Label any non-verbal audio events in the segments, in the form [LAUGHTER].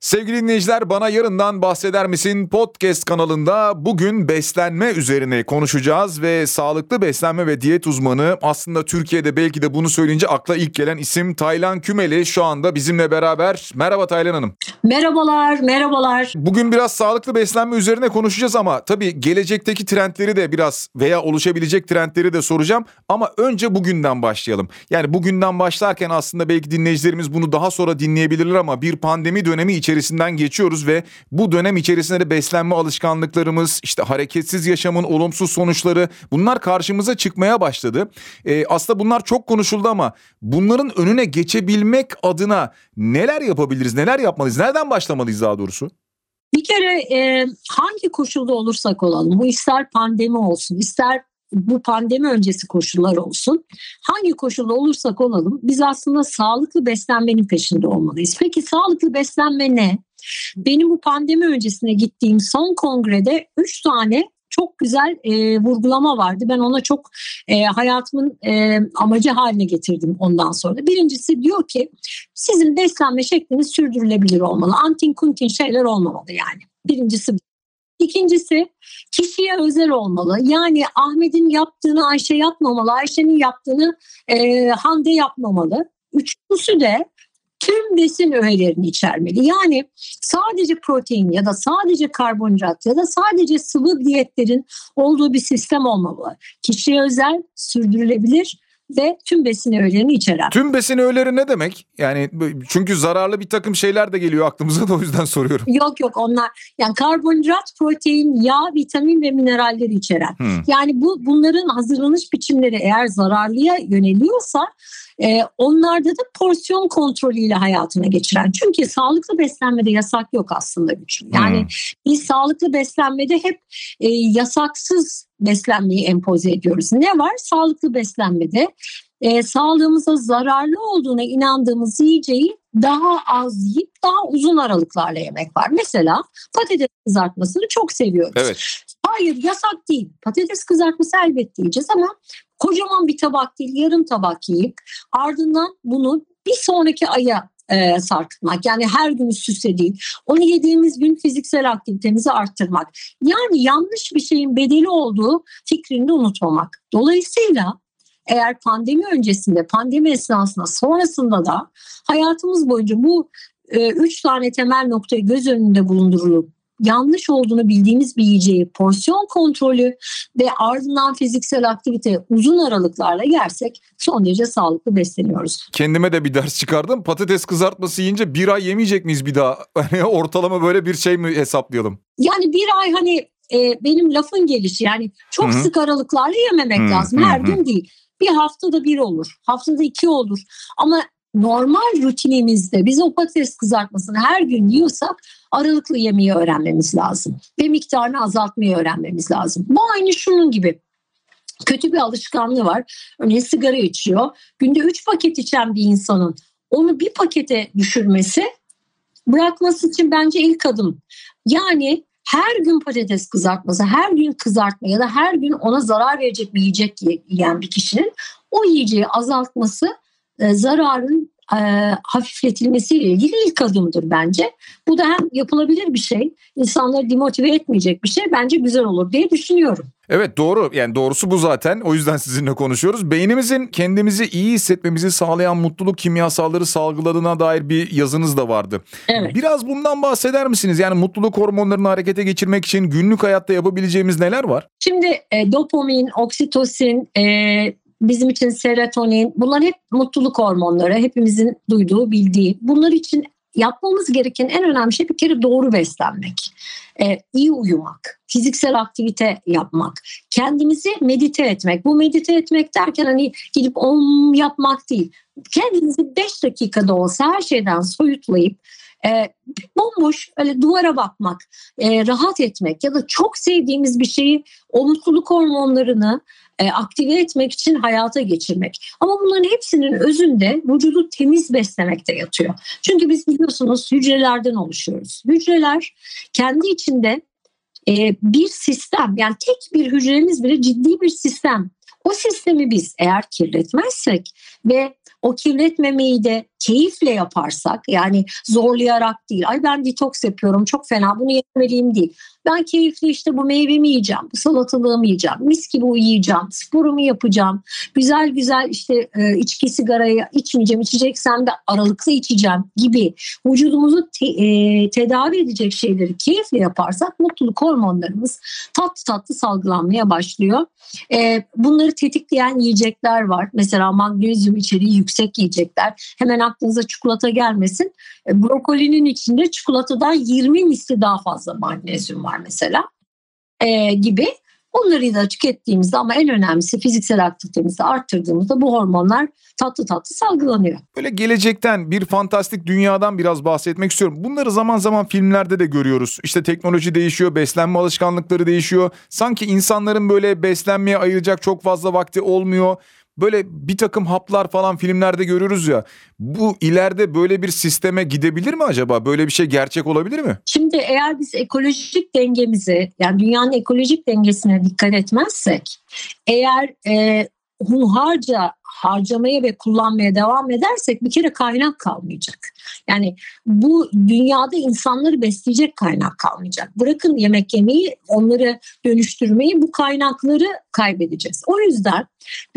Sevgili dinleyiciler bana yarından bahseder misin podcast kanalında bugün beslenme üzerine konuşacağız ve sağlıklı beslenme ve diyet uzmanı aslında Türkiye'de belki de bunu söyleyince akla ilk gelen isim Taylan Kümeli şu anda bizimle beraber. Merhaba Taylan Hanım. Merhabalar, merhabalar. Bugün biraz sağlıklı beslenme üzerine konuşacağız ama tabii gelecekteki trendleri de biraz veya oluşabilecek trendleri de soracağım ama önce bugünden başlayalım. Yani bugünden başlarken aslında belki dinleyicilerimiz bunu daha sonra dinleyebilirler ama bir pandemi dönemi içerisinde içerisinden geçiyoruz ve bu dönem içerisinde de beslenme alışkanlıklarımız, işte hareketsiz yaşamın olumsuz sonuçları bunlar karşımıza çıkmaya başladı. Ee, aslında bunlar çok konuşuldu ama bunların önüne geçebilmek adına neler yapabiliriz, neler yapmalıyız, nereden başlamalıyız daha doğrusu? Bir kere e, hangi koşulda olursak olalım, bu ister pandemi olsun, ister bu pandemi öncesi koşullar olsun. Hangi koşulda olursak olalım biz aslında sağlıklı beslenmenin peşinde olmalıyız. Peki sağlıklı beslenme ne? Benim bu pandemi öncesine gittiğim son kongrede 3 tane çok güzel e, vurgulama vardı. Ben ona çok e, hayatımın e, amacı haline getirdim ondan sonra. Birincisi diyor ki sizin beslenme şekliniz sürdürülebilir olmalı. Antin kuntin şeyler olmamalı yani. Birincisi İkincisi kişiye özel olmalı. Yani Ahmet'in yaptığını Ayşe yapmamalı, Ayşe'nin yaptığını e, Hande yapmamalı. Üçüncüsü de tüm besin öğelerini içermeli. Yani sadece protein ya da sadece karbonhidrat ya da sadece sıvı diyetlerin olduğu bir sistem olmamalı. Kişiye özel, sürdürülebilir ve tüm besin öğelerini içeren. Tüm besin öğeleri ne demek? Yani çünkü zararlı bir takım şeyler de geliyor aklımıza da o yüzden soruyorum. Yok yok onlar yani karbonhidrat, protein, yağ, vitamin ve mineralleri içeren. Hmm. Yani bu bunların hazırlanış biçimleri eğer zararlıya yöneliyorsa e, onlarda da porsiyon kontrolüyle hayatına geçiren. Çünkü sağlıklı beslenmede yasak yok aslında güçlü. Yani hmm. biz sağlıklı beslenmede hep e, yasaksız beslenmeyi empoze ediyoruz. Ne var? Sağlıklı beslenmede e, sağlığımıza zararlı olduğuna inandığımız yiyeceği daha az yiyip daha uzun aralıklarla yemek var. Mesela patates kızartmasını çok seviyoruz. Evet. Hayır yasak değil. Patates kızartması elbette yiyeceğiz ama kocaman bir tabak değil yarım tabak yiyip ardından bunu bir sonraki aya e, sarkıtmak. Yani her gün üst üste değil. Onu yediğimiz gün fiziksel aktivitemizi arttırmak. Yani yanlış bir şeyin bedeli olduğu fikrini unutmamak. Dolayısıyla eğer pandemi öncesinde, pandemi esnasında, sonrasında da hayatımız boyunca bu e, üç tane temel noktayı göz önünde bulundurulup yanlış olduğunu bildiğimiz bir yiyeceği porsiyon kontrolü ve ardından fiziksel aktivite uzun aralıklarla yersek son derece sağlıklı besleniyoruz. Kendime de bir ders çıkardım. Patates kızartması yiyince bir ay yemeyecek miyiz bir daha? [LAUGHS] Hani ortalama böyle bir şey mi hesaplayalım? Yani bir ay hani e, benim lafın gelişi yani çok Hı-hı. sık aralıklarla yememek Hı-hı. lazım. Her Hı-hı. gün değil. Bir haftada bir olur. Haftada iki olur. Ama normal rutinimizde biz o patates kızartmasını her gün yiyorsak aralıklı yemeği öğrenmemiz lazım. Ve miktarını azaltmayı öğrenmemiz lazım. Bu aynı şunun gibi. Kötü bir alışkanlığı var. Örneğin sigara içiyor. Günde 3 paket içen bir insanın onu bir pakete düşürmesi bırakması için bence ilk adım. Yani her gün patates kızartması, her gün kızartma ya da her gün ona zarar verecek bir yiyecek yiyen bir kişinin o yiyeceği azaltması zararın e, hafifletilmesiyle ilgili ilk adımdır bence. Bu da hem yapılabilir bir şey, insanları demotive etmeyecek bir şey bence güzel olur diye düşünüyorum. Evet doğru yani doğrusu bu zaten o yüzden [LAUGHS] sizinle konuşuyoruz. Beynimizin kendimizi iyi hissetmemizi sağlayan mutluluk kimyasalları salgıladığına dair bir yazınız da vardı. Evet. Biraz bundan bahseder misiniz? Yani mutluluk hormonlarını harekete geçirmek için günlük hayatta yapabileceğimiz neler var? Şimdi e, dopamin, oksitosin, e, bizim için serotonin bunlar hep mutluluk hormonları hepimizin duyduğu bildiği. Bunlar için yapmamız gereken en önemli şey bir kere doğru beslenmek. Ee, iyi uyumak, fiziksel aktivite yapmak, kendimizi medite etmek. Bu medite etmek derken hani gidip om yapmak değil. Kendinizi 5 dakikada olsa her şeyden soyutlayıp e, bomboş öyle duvara bakmak, e, rahat etmek ya da çok sevdiğimiz bir şeyi o mutluluk hormonlarını e, aktive etmek için hayata geçirmek. Ama bunların hepsinin özünde vücudu temiz beslemekte yatıyor. Çünkü biz biliyorsunuz hücrelerden oluşuyoruz. Hücreler kendi içinde e, bir sistem yani tek bir hücremiz bile ciddi bir sistem. O sistemi biz eğer kirletmezsek ve o kirletmemeyi de keyifle yaparsak yani zorlayarak değil. Ay ben detoks yapıyorum çok fena bunu yemeliyim değil. Ben keyifli işte bu meyvemi yiyeceğim, bu salatalığımı yiyeceğim, mis gibi uyuyacağım, sporumu yapacağım. Güzel güzel işte e, içki sigarayı içmeyeceğim, içeceksem de aralıklı içeceğim gibi vücudumuzu te, e, tedavi edecek şeyleri keyifle yaparsak mutluluk hormonlarımız tatlı tatlı salgılanmaya başlıyor. E, bunları tetikleyen yiyecekler var. Mesela magnezyum içeriği yüksek yiyecekler. Hemen aklınıza çikolata gelmesin. E, brokolinin içinde çikolatadan 20 misli daha fazla magnezyum var mesela e, gibi. Onları da tükettiğimizde ama en önemlisi fiziksel aktivitemizi arttırdığımızda bu hormonlar tatlı tatlı salgılanıyor. Böyle gelecekten bir fantastik dünyadan biraz bahsetmek istiyorum. Bunları zaman zaman filmlerde de görüyoruz. İşte teknoloji değişiyor, beslenme alışkanlıkları değişiyor. Sanki insanların böyle beslenmeye ayıracak çok fazla vakti olmuyor böyle bir takım haplar falan filmlerde görürüz ya. Bu ileride böyle bir sisteme gidebilir mi acaba? Böyle bir şey gerçek olabilir mi? Şimdi eğer biz ekolojik dengemizi yani dünyanın ekolojik dengesine dikkat etmezsek eğer e, hunharca harcamaya ve kullanmaya devam edersek bir kere kaynak kalmayacak. Yani bu dünyada insanları besleyecek kaynak kalmayacak. Bırakın yemek yemeyi, onları dönüştürmeyi bu kaynakları kaybedeceğiz. O yüzden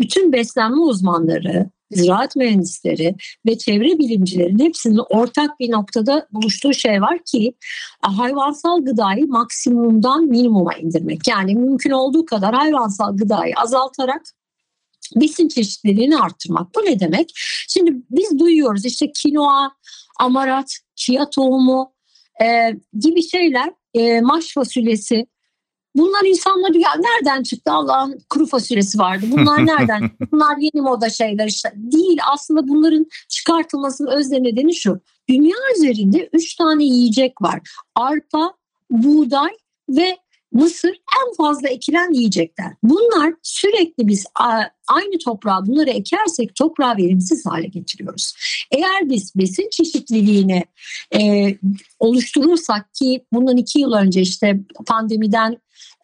bütün beslenme uzmanları, ziraat mühendisleri ve çevre bilimcilerin hepsinin ortak bir noktada buluştuğu şey var ki hayvansal gıdayı maksimumdan minimuma indirmek. Yani mümkün olduğu kadar hayvansal gıdayı azaltarak besin çeşitliliğini arttırmak. Bu ne demek? Şimdi biz duyuyoruz işte kinoa, amarat, chia tohumu e, gibi şeyler, e, maş fasulyesi. Bunlar insanlar ya nereden çıktı Allah'ın kuru fasulyesi vardı. Bunlar [LAUGHS] nereden? Bunlar yeni moda şeyler işte. Değil aslında bunların çıkartılmasının öz nedeni şu. Dünya üzerinde üç tane yiyecek var. Arpa, buğday ve mısır en fazla ekilen yiyecekler. Bunlar sürekli biz aynı toprağa bunları ekersek toprağı verimsiz hale getiriyoruz. Eğer biz besin çeşitliliğini e, oluşturursak ki bundan iki yıl önce işte pandemiden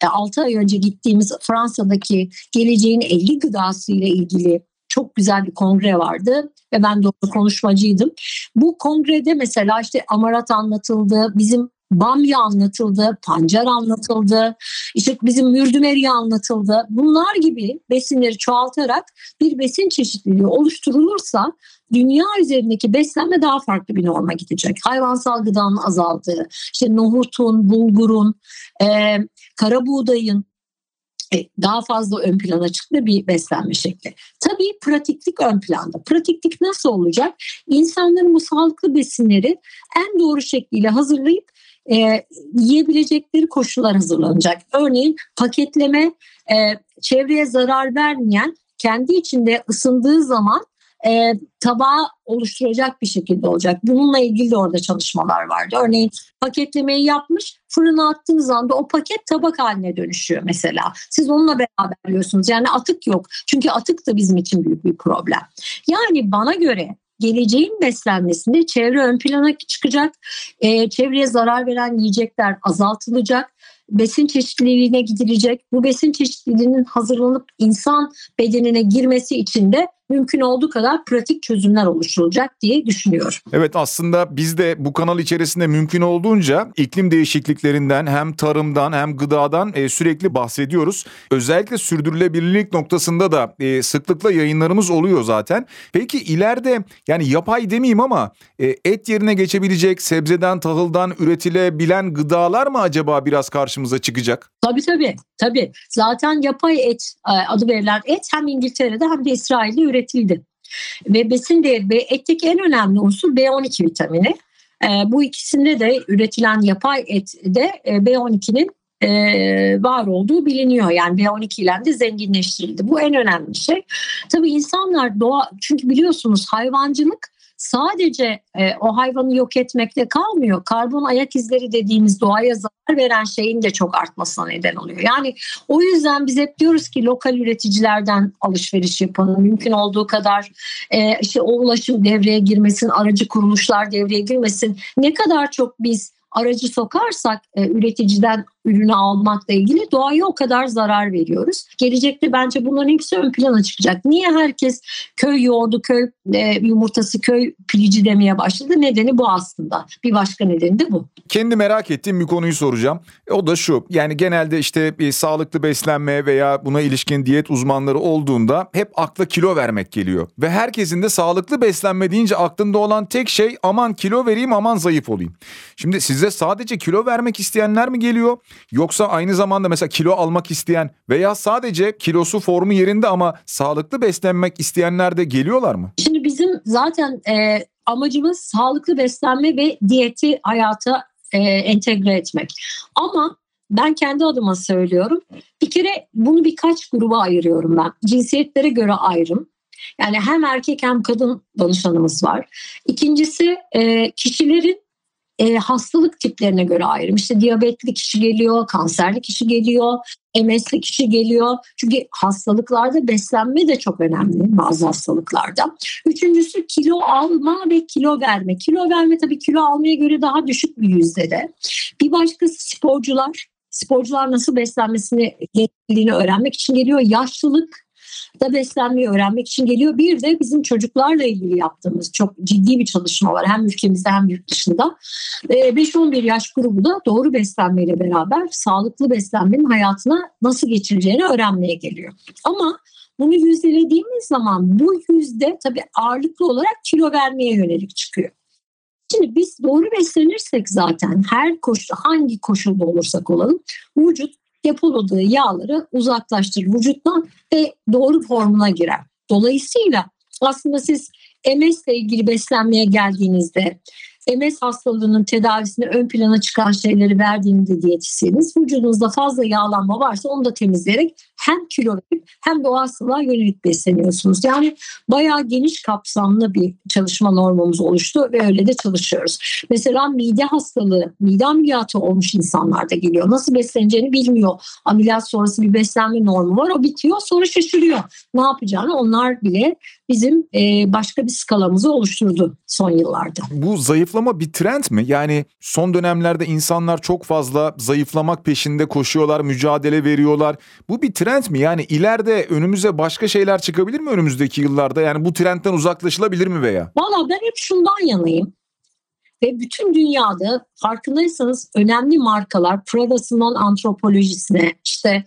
6 e, ay önce gittiğimiz Fransa'daki geleceğin 50 gıdası ile ilgili çok güzel bir kongre vardı ve ben de orada konuşmacıydım. Bu kongrede mesela işte amarat anlatıldı, bizim bamya anlatıldı, pancar anlatıldı, işte bizim mürdümeri anlatıldı. Bunlar gibi besinleri çoğaltarak bir besin çeşitliliği oluşturulursa dünya üzerindeki beslenme daha farklı bir norma gidecek. Hayvansal gıdanın azaldığı, işte nohutun, bulgurun, e, kara buğdayın, e, daha fazla ön plana çıktı bir beslenme şekli. Tabii pratiklik ön planda. Pratiklik nasıl olacak? İnsanların bu sağlıklı besinleri en doğru şekliyle hazırlayıp e, yiyebilecekleri koşullar hazırlanacak. Örneğin paketleme e, çevreye zarar vermeyen kendi içinde ısındığı zaman e, tabağı oluşturacak bir şekilde olacak. Bununla ilgili de orada çalışmalar vardı. Örneğin paketlemeyi yapmış fırına attığınız anda o paket tabak haline dönüşüyor mesela. Siz onunla beraber yiyorsunuz. Yani atık yok. Çünkü atık da bizim için büyük bir problem. Yani bana göre geleceğin beslenmesinde çevre ön plana çıkacak. E, çevreye zarar veren yiyecekler azaltılacak. Besin çeşitliliğine gidilecek. Bu besin çeşitliliğinin hazırlanıp insan bedenine girmesi için de mümkün olduğu kadar pratik çözümler oluşturulacak diye düşünüyorum. Evet aslında biz de bu kanal içerisinde mümkün olduğunca iklim değişikliklerinden hem tarımdan hem gıdadan e, sürekli bahsediyoruz. Özellikle sürdürülebilirlik noktasında da e, sıklıkla yayınlarımız oluyor zaten. Peki ileride yani yapay demeyeyim ama e, et yerine geçebilecek sebzeden tahıldan üretilebilen gıdalar mı acaba biraz karşımıza çıkacak? Tabii tabii. tabii. Zaten yapay et adı verilen et hem İngiltere'de hem de İsrail'de üretilmiş üretildi. Ve besin değeri ve etteki en önemli unsur B12 vitamini. E, bu ikisinde de üretilen yapay ette e, B12'nin e, var olduğu biliniyor. Yani B12 ile de zenginleştirildi. Bu en önemli şey. Tabii insanlar doğa çünkü biliyorsunuz hayvancılık sadece e, o hayvanı yok etmekte kalmıyor. Karbon ayak izleri dediğimiz doğaya zarar veren şeyin de çok artmasına neden oluyor. Yani o yüzden biz hep diyoruz ki lokal üreticilerden alışveriş yapın. Mümkün olduğu kadar e, işte o ulaşım devreye girmesin, aracı kuruluşlar devreye girmesin. Ne kadar çok biz aracı sokarsak e, üreticiden ürünü almakla ilgili doğaya o kadar zarar veriyoruz. Gelecekte bence bunların hepsi ön plana çıkacak. Niye herkes köy yoğurdu, köy e, yumurtası, köy pilici demeye başladı? Nedeni bu aslında. Bir başka nedeni de bu. Kendi merak ettiğim bir konuyu soracağım. E, O da şu. Yani genelde işte bir sağlıklı beslenme veya buna ilişkin diyet uzmanları olduğunda hep akla kilo vermek geliyor. Ve herkesin de sağlıklı beslenme deyince aklında olan tek şey aman kilo vereyim aman zayıf olayım. Şimdi size sadece kilo vermek isteyenler mi geliyor? Yoksa aynı zamanda mesela kilo almak isteyen veya sadece kilosu formu yerinde ama sağlıklı beslenmek isteyenler de geliyorlar mı? Şimdi bizim zaten e, amacımız sağlıklı beslenme ve diyeti hayata e, entegre etmek. Ama ben kendi adıma söylüyorum. Bir kere bunu birkaç gruba ayırıyorum ben. Cinsiyetlere göre ayrım. Yani hem erkek hem kadın danışanımız var. İkincisi e, kişilerin e, hastalık tiplerine göre ayrım. İşte diyabetli kişi geliyor, kanserli kişi geliyor, MS'li kişi geliyor. Çünkü hastalıklarda beslenme de çok önemli bazı hastalıklarda. Üçüncüsü kilo alma ve kilo verme. Kilo verme tabii kilo almaya göre daha düşük bir yüzdede. Bir başkası sporcular. Sporcular nasıl beslenmesini gerektiğini öğrenmek için geliyor. Yaşlılık da beslenmeyi öğrenmek için geliyor. Bir de bizim çocuklarla ilgili yaptığımız çok ciddi bir çalışma var. Hem ülkemizde hem yurt dışında. Ee, 5-11 yaş grubu da doğru beslenmeyle beraber sağlıklı beslenmenin hayatına nasıl geçireceğini öğrenmeye geliyor. Ama bunu yüzdelediğimiz zaman bu yüzde tabii ağırlıklı olarak kilo vermeye yönelik çıkıyor. Şimdi biz doğru beslenirsek zaten her koşu hangi koşulda olursak olalım vücut depoladığı yağları uzaklaştırır vücuttan ve doğru formuna girer. Dolayısıyla aslında siz MS ile ilgili beslenmeye geldiğinizde MS hastalığının tedavisine ön plana çıkan şeyleri verdiğinde diyetisyeniz vücudunuzda fazla yağlanma varsa onu da temizleyerek hem kilo verip hem de o hastalığa yönelik besleniyorsunuz. Yani bayağı geniş kapsamlı bir çalışma normumuz oluştu ve öyle de çalışıyoruz. Mesela mide hastalığı, mide ameliyatı olmuş insanlar da geliyor. Nasıl besleneceğini bilmiyor. Ameliyat sonrası bir beslenme normu var. O bitiyor sonra şaşırıyor. Ne yapacağını onlar bile bizim e, başka bir skalamızı oluşturdu son yıllarda. Bu zayıflama bir trend mi? Yani son dönemlerde insanlar çok fazla zayıflamak peşinde koşuyorlar, mücadele veriyorlar. Bu bir trend mi? Yani ileride önümüze başka şeyler çıkabilir mi önümüzdeki yıllarda? Yani bu trendten uzaklaşılabilir mi veya? Valla ben hep şundan yanayım. Ve bütün dünyada farkındaysanız önemli markalar Prada'sından antropolojisine işte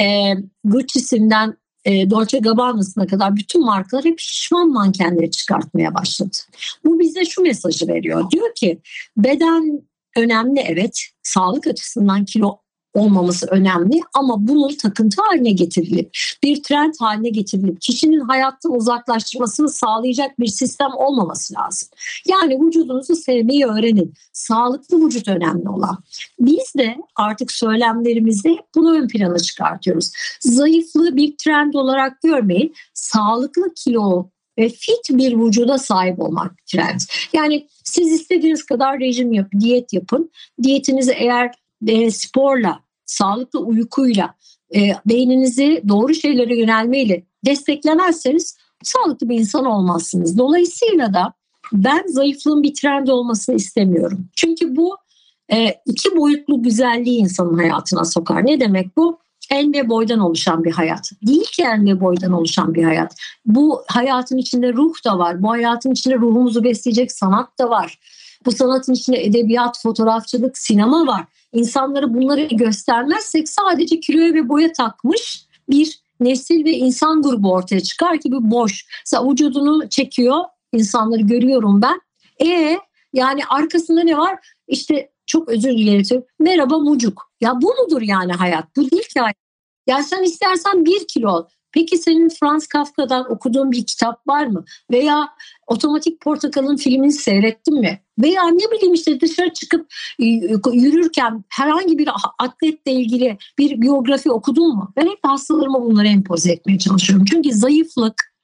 e, Gucci'sinden e, Dolce Gabbana'sına kadar bütün markalar hep şişman mankenleri çıkartmaya başladı. Bu bize şu mesajı veriyor. Diyor ki beden önemli evet sağlık açısından kilo olmaması önemli ama bunun takıntı haline getirilip bir trend haline getirilip kişinin hayattan uzaklaştırmasını sağlayacak bir sistem olmaması lazım. Yani vücudunuzu sevmeyi öğrenin. Sağlıklı vücut önemli olan. Biz de artık söylemlerimizde bunu ön plana çıkartıyoruz. Zayıflığı bir trend olarak görmeyin. Sağlıklı kilo ve fit bir vücuda sahip olmak trend. Yani siz istediğiniz kadar rejim yapın, diyet yapın. Diyetinizi eğer e, sporla, sağlıklı uykuyla, e, beyninizi doğru şeylere yönelmeyle desteklemezseniz sağlıklı bir insan olmazsınız. Dolayısıyla da ben zayıflığın bir trend olmasını istemiyorum. Çünkü bu e, iki boyutlu güzelliği insanın hayatına sokar. Ne demek bu? En ve boydan oluşan bir hayat. Değil ki en ve boydan oluşan bir hayat. Bu hayatın içinde ruh da var. Bu hayatın içinde ruhumuzu besleyecek sanat da var. Bu sanatın içinde edebiyat, fotoğrafçılık, sinema var. İnsanlara bunları göstermezsek sadece kiloya ve boya takmış bir nesil ve insan grubu ortaya çıkar ki bu boş. Mesela vücudunu çekiyor, insanları görüyorum ben. E yani arkasında ne var? İşte çok özür dilerim. Merhaba mucuk. Ya bu mudur yani hayat? Bu değil ki hayat. Ya sen istersen bir kilo ol. Peki senin Franz Kafka'dan okuduğun bir kitap var mı? Veya Otomatik Portakal'ın filmini seyrettin mi? Veya ne bileyim işte dışarı çıkıp yürürken herhangi bir atletle ilgili bir biyografi okudun mu? Ben hep hastalarıma bunları empoze etmeye çalışıyorum. Çünkü zayıflık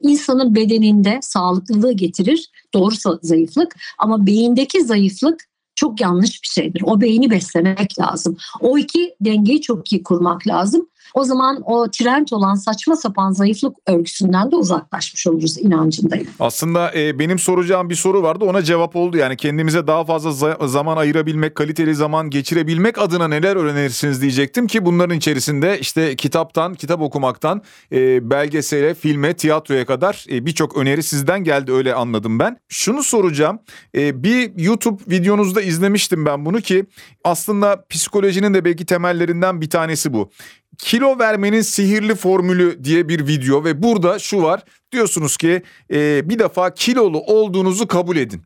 insanın bedeninde sağlıklılığı getirir. Doğru zayıflık ama beyindeki zayıflık çok yanlış bir şeydir. O beyni beslemek lazım. O iki dengeyi çok iyi kurmak lazım. O zaman o trend olan saçma sapan zayıflık örgüsünden de uzaklaşmış oluruz inancındayım. Aslında e, benim soracağım bir soru vardı ona cevap oldu. Yani kendimize daha fazla za- zaman ayırabilmek, kaliteli zaman geçirebilmek adına neler önerirsiniz diyecektim ki bunların içerisinde işte kitaptan, kitap okumaktan, e, belgesele, filme, tiyatroya kadar e, birçok öneri sizden geldi öyle anladım ben. Şunu soracağım. E, bir YouTube videonuzda izlemiştim ben bunu ki aslında psikolojinin de belki temellerinden bir tanesi bu. Kilo vermenin sihirli formülü diye bir video ve burada şu var. Diyorsunuz ki e, bir defa kilolu olduğunuzu kabul edin.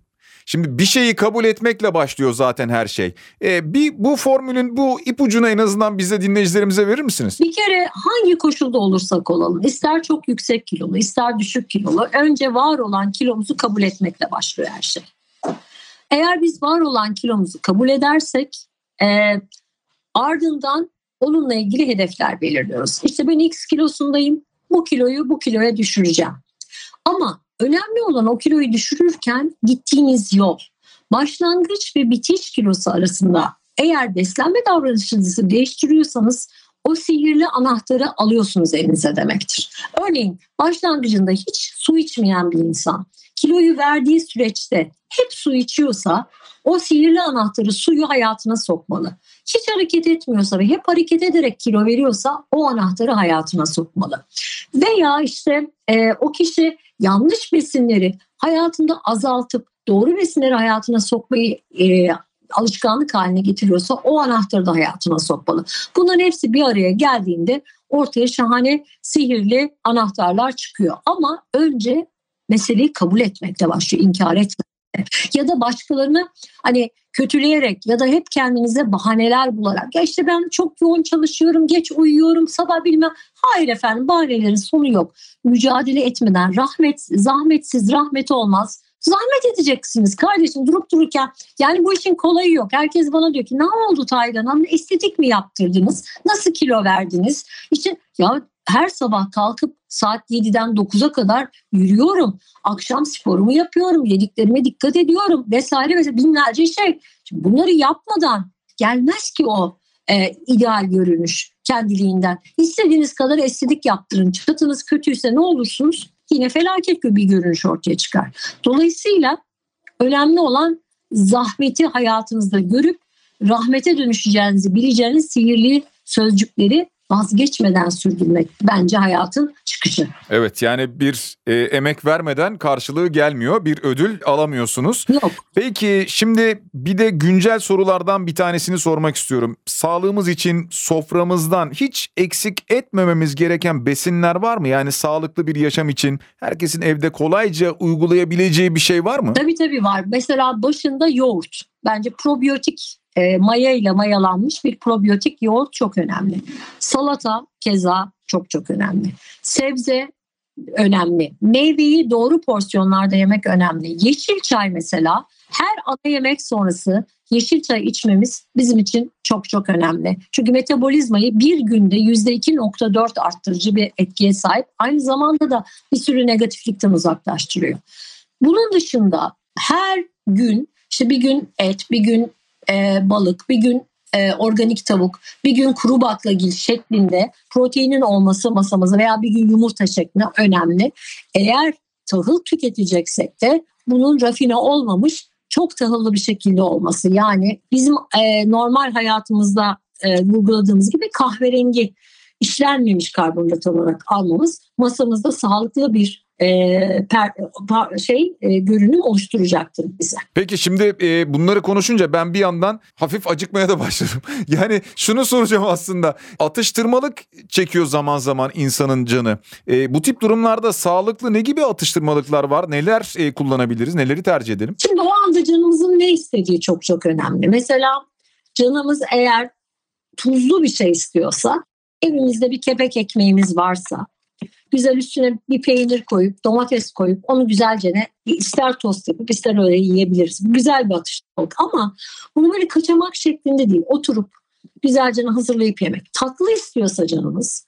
Şimdi bir şeyi kabul etmekle başlıyor zaten her şey. E, bir bu formülün bu ipucunu en azından bize dinleyicilerimize verir misiniz? Bir kere hangi koşulda olursak olalım, ister çok yüksek kilolu, ister düşük kilolu, önce var olan kilomuzu kabul etmekle başlıyor her şey. Eğer biz var olan kilomuzu kabul edersek e, ardından onunla ilgili hedefler belirliyoruz. İşte ben X kilosundayım, bu kiloyu bu kiloya düşüreceğim. Ama önemli olan o kiloyu düşürürken gittiğiniz yol. Başlangıç ve bitiş kilosu arasında eğer beslenme davranışınızı değiştiriyorsanız o sihirli anahtarı alıyorsunuz elinize demektir. Örneğin başlangıcında hiç su içmeyen bir insan kiloyu verdiği süreçte hep su içiyorsa o sihirli anahtarı suyu hayatına sokmalı. Hiç hareket etmiyorsa ve hep hareket ederek kilo veriyorsa o anahtarı hayatına sokmalı. Veya işte e, o kişi yanlış besinleri hayatında azaltıp doğru besinleri hayatına sokmayı e, alışkanlık haline getiriyorsa o anahtarı da hayatına sokmalı. Bunların hepsi bir araya geldiğinde ortaya şahane sihirli anahtarlar çıkıyor. Ama önce meseleyi kabul etmekle başlıyor, inkar etmekle. Ya da başkalarını hani kötüleyerek ya da hep kendinize bahaneler bularak ya işte ben çok yoğun çalışıyorum, geç uyuyorum, sabah bilmem. Hayır efendim bahanelerin sonu yok. Mücadele etmeden rahmet, zahmetsiz rahmet olmaz. Zahmet edeceksiniz kardeşim durup dururken. Yani bu işin kolayı yok. Herkes bana diyor ki ne oldu Taylan Hanım? Estetik mi yaptırdınız? Nasıl kilo verdiniz? İşte ya her sabah kalkıp saat 7'den 9'a kadar yürüyorum. Akşam sporumu yapıyorum. Yediklerime dikkat ediyorum vesaire vesaire binlerce şey. Şimdi bunları yapmadan gelmez ki o e, ideal görünüş kendiliğinden. İstediğiniz kadar estetik yaptırın. Çatınız kötüyse ne olursunuz? Yine felaket bir görünüş ortaya çıkar. Dolayısıyla önemli olan zahmeti hayatınızda görüp rahmete dönüşeceğinizi bileceğiniz sihirli sözcükleri vazgeçmeden sürdürmek bence hayatın çıkışı. Evet yani bir e, emek vermeden karşılığı gelmiyor. Bir ödül alamıyorsunuz. Yok. Peki şimdi bir de güncel sorulardan bir tanesini sormak istiyorum. Sağlığımız için soframızdan hiç eksik etmememiz gereken besinler var mı? Yani sağlıklı bir yaşam için herkesin evde kolayca uygulayabileceği bir şey var mı? Tabii tabii var. Mesela başında yoğurt. Bence probiyotik e, maya ile mayalanmış bir probiyotik yoğurt çok önemli. Salata keza çok çok önemli. Sebze önemli. Meyveyi doğru porsiyonlarda yemek önemli. Yeşil çay mesela her ana yemek sonrası yeşil çay içmemiz bizim için çok çok önemli. Çünkü metabolizmayı bir günde %2.4 arttırıcı bir etkiye sahip. Aynı zamanda da bir sürü negatiflikten uzaklaştırıyor. Bunun dışında her gün işte bir gün et, bir gün e, balık, bir gün e, organik tavuk, bir gün kuru baklagil şeklinde proteinin olması masamıza veya bir gün yumurta şeklinde önemli. Eğer tahıl tüketeceksek de bunun rafine olmamış çok tahıllı bir şekilde olması. Yani bizim e, normal hayatımızda e, vurguladığımız gibi kahverengi işlenmemiş karbonhidrat olarak almamız masamızda sağlıklı bir e, per, şey e, görünüm oluşturacaktır bize. Peki şimdi e, bunları konuşunca ben bir yandan hafif acıkmaya da başladım. [LAUGHS] Yani şunu soracağım aslında atıştırmalık çekiyor zaman zaman insanın canı. E, bu tip durumlarda sağlıklı ne gibi atıştırmalıklar var? Neler e, kullanabiliriz? Neleri tercih edelim? Şimdi o anda canımızın ne istediği çok çok önemli. Mesela canımız eğer tuzlu bir şey istiyorsa evimizde bir kepek ekmeğimiz varsa güzel üstüne bir peynir koyup domates koyup onu güzelce ne ister tost yapıp ister öyle yiyebiliriz. Güzel bir atıştırmalık ama bunu böyle kaçamak şeklinde değil oturup güzelce hazırlayıp yemek. Tatlı istiyorsa canımız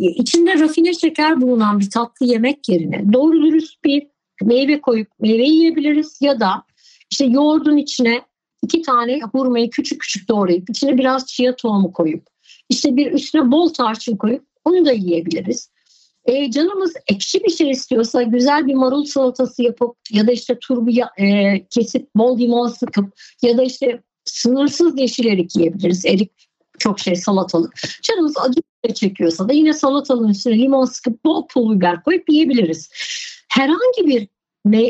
içinde rafine şeker bulunan bir tatlı yemek yerine doğru dürüst bir meyve koyup meyve yiyebiliriz ya da işte yoğurdun içine iki tane hurmayı küçük küçük doğrayıp içine biraz chia tohumu koyup İşte bir üstüne bol tarçın koyup onu da yiyebiliriz. E, canımız ekşi bir şey istiyorsa güzel bir marul salatası yapıp ya da işte turbu e, kesip bol limon sıkıp ya da işte sınırsız yeşil erik yiyebiliriz. Erik çok şey salatalık. Canımız acı çekiyorsa da yine salatalığın üstüne limon sıkıp bol pul biber koyup yiyebiliriz. Herhangi bir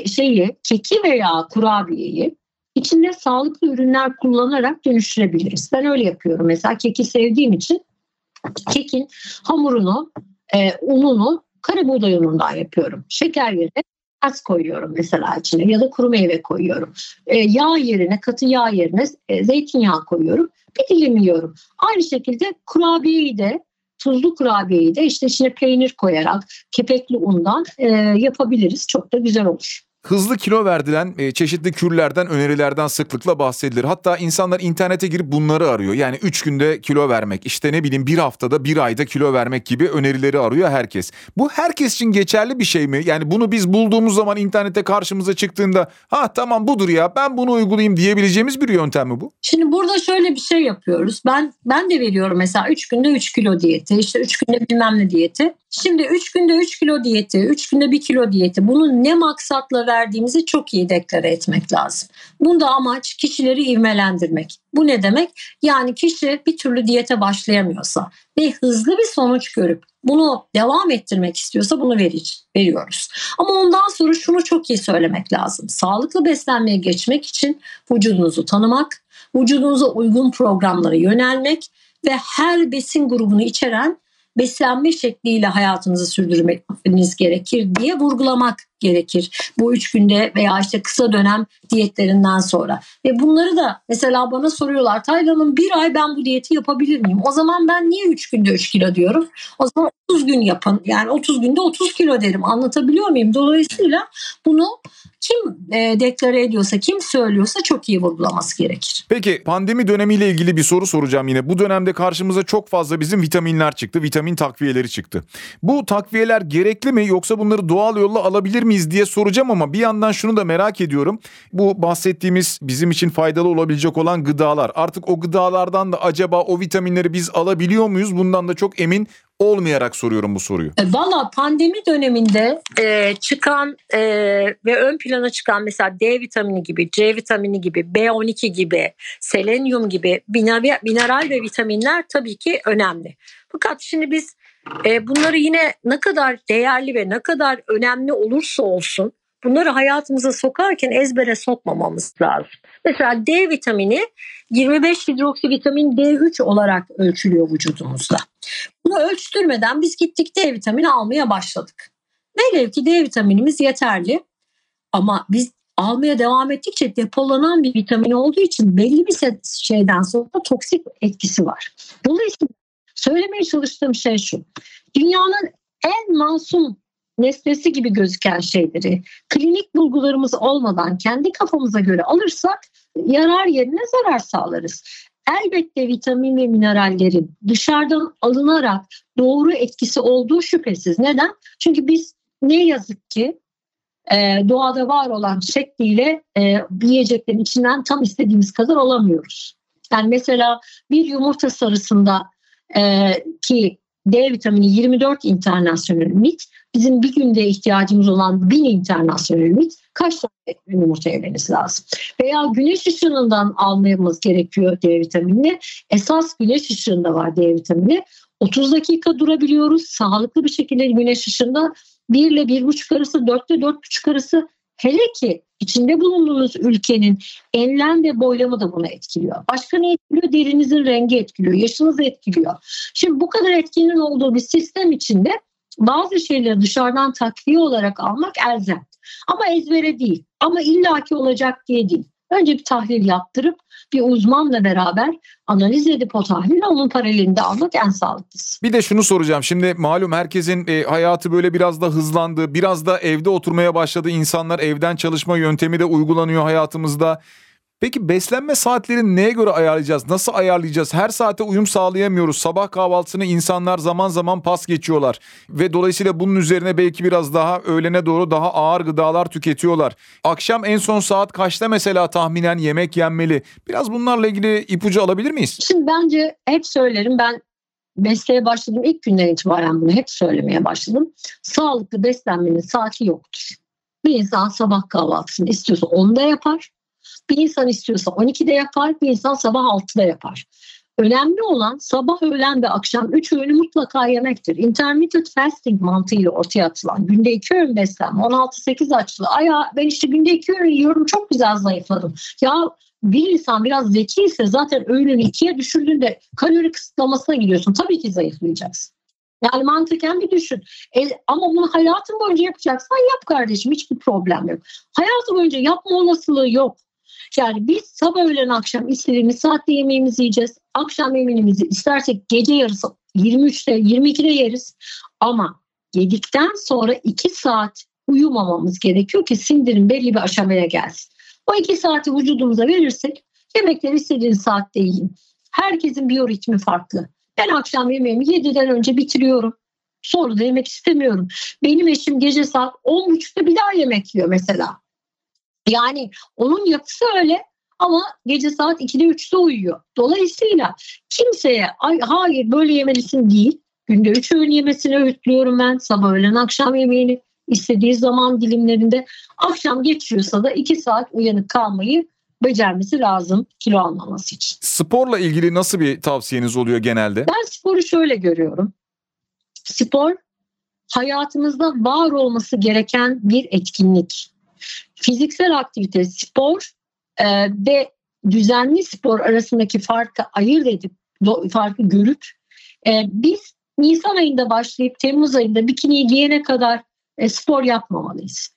şeyi, keki veya kurabiyeyi içinde sağlıklı ürünler kullanarak dönüştürebiliriz. Ben öyle yapıyorum. Mesela keki sevdiğim için kekin hamurunu, e, ununu kara buğday unundan yapıyorum. Şeker yerine az koyuyorum mesela içine ya da kuru meyve koyuyorum. E, yağ yerine, katı yağ yerine e, zeytinyağı koyuyorum. Bir dilim yiyorum. Aynı şekilde kurabiyeyi de tuzlu kurabiyeyi de işte içine peynir koyarak kepekli undan e, yapabiliriz. Çok da güzel olur. Hızlı kilo verdiren e, çeşitli kürlerden, önerilerden sıklıkla bahsedilir. Hatta insanlar internete girip bunları arıyor. Yani 3 günde kilo vermek, işte ne bileyim bir haftada, bir ayda kilo vermek gibi önerileri arıyor herkes. Bu herkes için geçerli bir şey mi? Yani bunu biz bulduğumuz zaman internette karşımıza çıktığında ha tamam budur ya ben bunu uygulayayım diyebileceğimiz bir yöntem mi bu? Şimdi burada şöyle bir şey yapıyoruz. Ben ben de veriyorum mesela 3 günde 3 kilo diyeti, işte 3 günde bilmem ne diyeti. Şimdi 3 günde 3 kilo diyeti, 3 günde 1 kilo diyeti bunu ne maksatla verdiğimizi çok iyi deklare etmek lazım. Bunda amaç kişileri ivmelendirmek. Bu ne demek? Yani kişi bir türlü diyete başlayamıyorsa ve hızlı bir sonuç görüp bunu devam ettirmek istiyorsa bunu veriyoruz. Ama ondan sonra şunu çok iyi söylemek lazım. Sağlıklı beslenmeye geçmek için vücudunuzu tanımak, vücudunuza uygun programlara yönelmek ve her besin grubunu içeren beslenme şekliyle hayatınızı sürdürmeniz gerekir diye vurgulamak gerekir. Bu üç günde veya işte kısa dönem diyetlerinden sonra. Ve bunları da mesela bana soruyorlar Taylan'ın bir ay ben bu diyeti yapabilir miyim? O zaman ben niye üç günde üç kilo diyorum? O zaman 30 gün yapın. Yani 30 günde 30 kilo derim. Anlatabiliyor muyum? Dolayısıyla bunu kim e, deklare ediyorsa, kim söylüyorsa çok iyi vurgulaması gerekir. Peki pandemi dönemiyle ilgili bir soru soracağım yine. Bu dönemde karşımıza çok fazla bizim vitaminler çıktı, vitamin takviyeleri çıktı. Bu takviyeler gerekli mi yoksa bunları doğal yolla alabilir miyiz diye soracağım ama bir yandan şunu da merak ediyorum. Bu bahsettiğimiz bizim için faydalı olabilecek olan gıdalar. Artık o gıdalardan da acaba o vitaminleri biz alabiliyor muyuz? Bundan da çok emin olmayarak soruyorum bu soruyu. E, Valla pandemi döneminde e, çıkan e, ve ön plana çıkan mesela D vitamini gibi, C vitamini gibi, B12 gibi, selenyum gibi mineral ve vitaminler tabii ki önemli. Fakat şimdi biz e, bunları yine ne kadar değerli ve ne kadar önemli olursa olsun bunları hayatımıza sokarken ezbere sokmamamız lazım. Mesela D vitamini 25 hidroksivitamin D3 olarak ölçülüyor vücudumuzda. Bunu ölçtürmeden biz gittik D vitamini almaya başladık. Velev ki D vitaminimiz yeterli ama biz almaya devam ettikçe depolanan bir vitamin olduğu için belli bir şeyden sonra toksik etkisi var. Dolayısıyla söylemeye çalıştığım şey şu. Dünyanın en masum nesnesi gibi gözüken şeyleri klinik bulgularımız olmadan kendi kafamıza göre alırsak yarar yerine zarar sağlarız. Elbette vitamin ve minerallerin dışarıdan alınarak doğru etkisi olduğu şüphesiz. Neden? Çünkü biz ne yazık ki e, doğada var olan şekliyle e, yiyeceklerin içinden tam istediğimiz kadar olamıyoruz. Yani mesela bir yumurta sarısında e, ki D vitamini 24 internasyonel mit, bizim bir günde ihtiyacımız olan 1000 internasyonel mit kaç tane yumurta yemeniz lazım? Veya güneş ışığından almamız gerekiyor D vitaminini. Esas güneş ışığında var D vitamini. 30 dakika durabiliyoruz. Sağlıklı bir şekilde güneş ışığında 1 ile 1,5 arası, 4 ile 4,5 arası hele ki içinde bulunduğunuz ülkenin enlem ve boylamı da bunu etkiliyor. Başka ne etkiliyor? Derinizin rengi etkiliyor, yaşınızı etkiliyor. Şimdi bu kadar etkinin olduğu bir sistem içinde bazı şeyleri dışarıdan takviye olarak almak elzem. Ama ezbere değil. Ama illaki olacak diye değil. Önce bir tahlil yaptırıp bir uzmanla beraber analiz edip o tahlili onun paralelinde almak en sağlıklısı. Bir de şunu soracağım. Şimdi malum herkesin e, hayatı böyle biraz da hızlandı. Biraz da evde oturmaya başladı. İnsanlar evden çalışma yöntemi de uygulanıyor hayatımızda. Peki beslenme saatlerini neye göre ayarlayacağız? Nasıl ayarlayacağız? Her saate uyum sağlayamıyoruz. Sabah kahvaltısını insanlar zaman zaman pas geçiyorlar. Ve dolayısıyla bunun üzerine belki biraz daha öğlene doğru daha ağır gıdalar tüketiyorlar. Akşam en son saat kaçta mesela tahminen yemek yenmeli? Biraz bunlarla ilgili ipucu alabilir miyiz? Şimdi bence hep söylerim ben mesleğe başladığım ilk günden itibaren bunu hep söylemeye başladım. Sağlıklı beslenmenin saati yoktur. Bir insan sabah kahvaltısını istiyorsa 10'da yapar. Bir insan istiyorsa 12'de yapar. Bir insan sabah 6'da yapar. Önemli olan sabah, öğlen ve akşam 3 öğünü mutlaka yemektir. Intermittent fasting mantığıyla ortaya atılan günde 2 öğün beslenme 16-8 açlı. Ay ben işte günde 2 öğün yiyorum çok güzel zayıfladım. Ya bir insan biraz zeki ise zaten öğününü ikiye düşürdüğünde kalori kısıtlamasına gidiyorsun. Tabii ki zayıflayacaksın. Yani mantıken bir düşün. E, ama bunu hayatın boyunca yapacaksan yap kardeşim hiçbir problem yok. Hayatı boyunca yapma olasılığı yok. Yani biz sabah öğlen akşam istediğimiz saatte yemeğimizi yiyeceğiz. Akşam yemeğimizi istersek gece yarısı 23'te 22'de yeriz. Ama yedikten sonra 2 saat uyumamamız gerekiyor ki sindirim belli bir aşamaya gelsin. O 2 saati vücudumuza verirsek yemekleri istediğiniz saatte yiyin. Herkesin biyoritmi farklı. Ben akşam yemeğimi 7'den önce bitiriyorum. Sonra da yemek istemiyorum. Benim eşim gece saat 10.30'da bir daha yemek yiyor mesela. Yani onun yapısı öyle ama gece saat 2'de 3'te uyuyor. Dolayısıyla kimseye ay hayır böyle yemelisin değil. Günde 3 öğün yemesini öğütlüyorum ben. Sabah öğlen akşam yemeğini istediği zaman dilimlerinde. Akşam geçiyorsa da 2 saat uyanık kalmayı becermesi lazım kilo almaması için. Sporla ilgili nasıl bir tavsiyeniz oluyor genelde? Ben sporu şöyle görüyorum. Spor hayatımızda var olması gereken bir etkinlik. Fiziksel aktivite, spor e, ve düzenli spor arasındaki farkı ayırt edip farkı görüp e, biz Nisan ayında başlayıp Temmuz ayında bikini giyene kadar e, spor yapmamalıyız.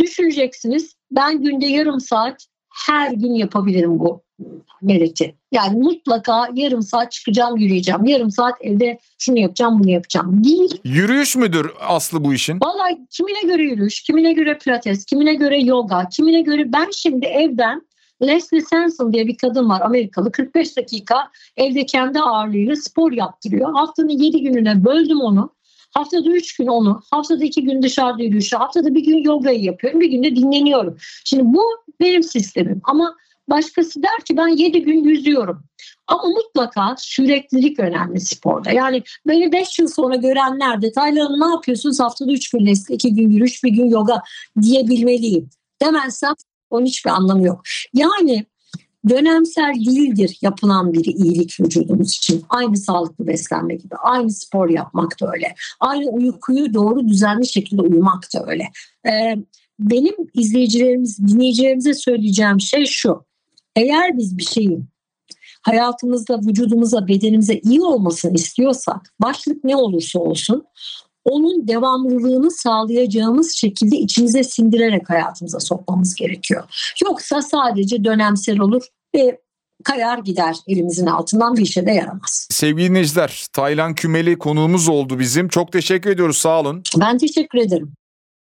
Düşüneceksiniz ben günde yarım saat her gün yapabilirim bu mereti. Yani mutlaka yarım saat çıkacağım yürüyeceğim. Yarım saat evde şunu yapacağım bunu yapacağım. Değil. Yürüyüş müdür aslı bu işin? Vallahi kimine göre yürüyüş, kimine göre pilates, kimine göre yoga, kimine göre ben şimdi evden Leslie Sanson diye bir kadın var Amerikalı 45 dakika evde kendi ağırlığıyla spor yaptırıyor. Haftanın 7 gününe böldüm onu. Haftada 3 gün onu, haftada 2 gün dışarıda yürüyüşü, haftada bir gün yogayı yapıyorum, bir gün de dinleniyorum. Şimdi bu benim sistemim ama başkası der ki ben 7 gün yüzüyorum. Ama mutlaka süreklilik önemli sporda. Yani beni 5 yıl sonra görenler de Taylan ne yapıyorsunuz haftada 3 gün Leslie, 2 gün yürüyüş, bir gün yoga diyebilmeliyim. Demezsem onun hiçbir anlamı yok. Yani dönemsel değildir yapılan bir iyilik vücudumuz için. Aynı sağlıklı beslenme gibi, aynı spor yapmak da öyle. Aynı uykuyu doğru düzenli şekilde uyumak da öyle. Ee, benim izleyicilerimiz, dinleyicilerimize söyleyeceğim şey şu. Eğer biz bir şeyin hayatımızda, vücudumuza, bedenimize iyi olmasını istiyorsak, başlık ne olursa olsun, onun devamlılığını sağlayacağımız şekilde içimize sindirerek hayatımıza sokmamız gerekiyor. Yoksa sadece dönemsel olur ve kayar gider elimizin altından bir işe de yaramaz. Sevgili dinleyiciler, Taylan Kümeli konuğumuz oldu bizim. Çok teşekkür ediyoruz, sağ olun. Ben teşekkür ederim.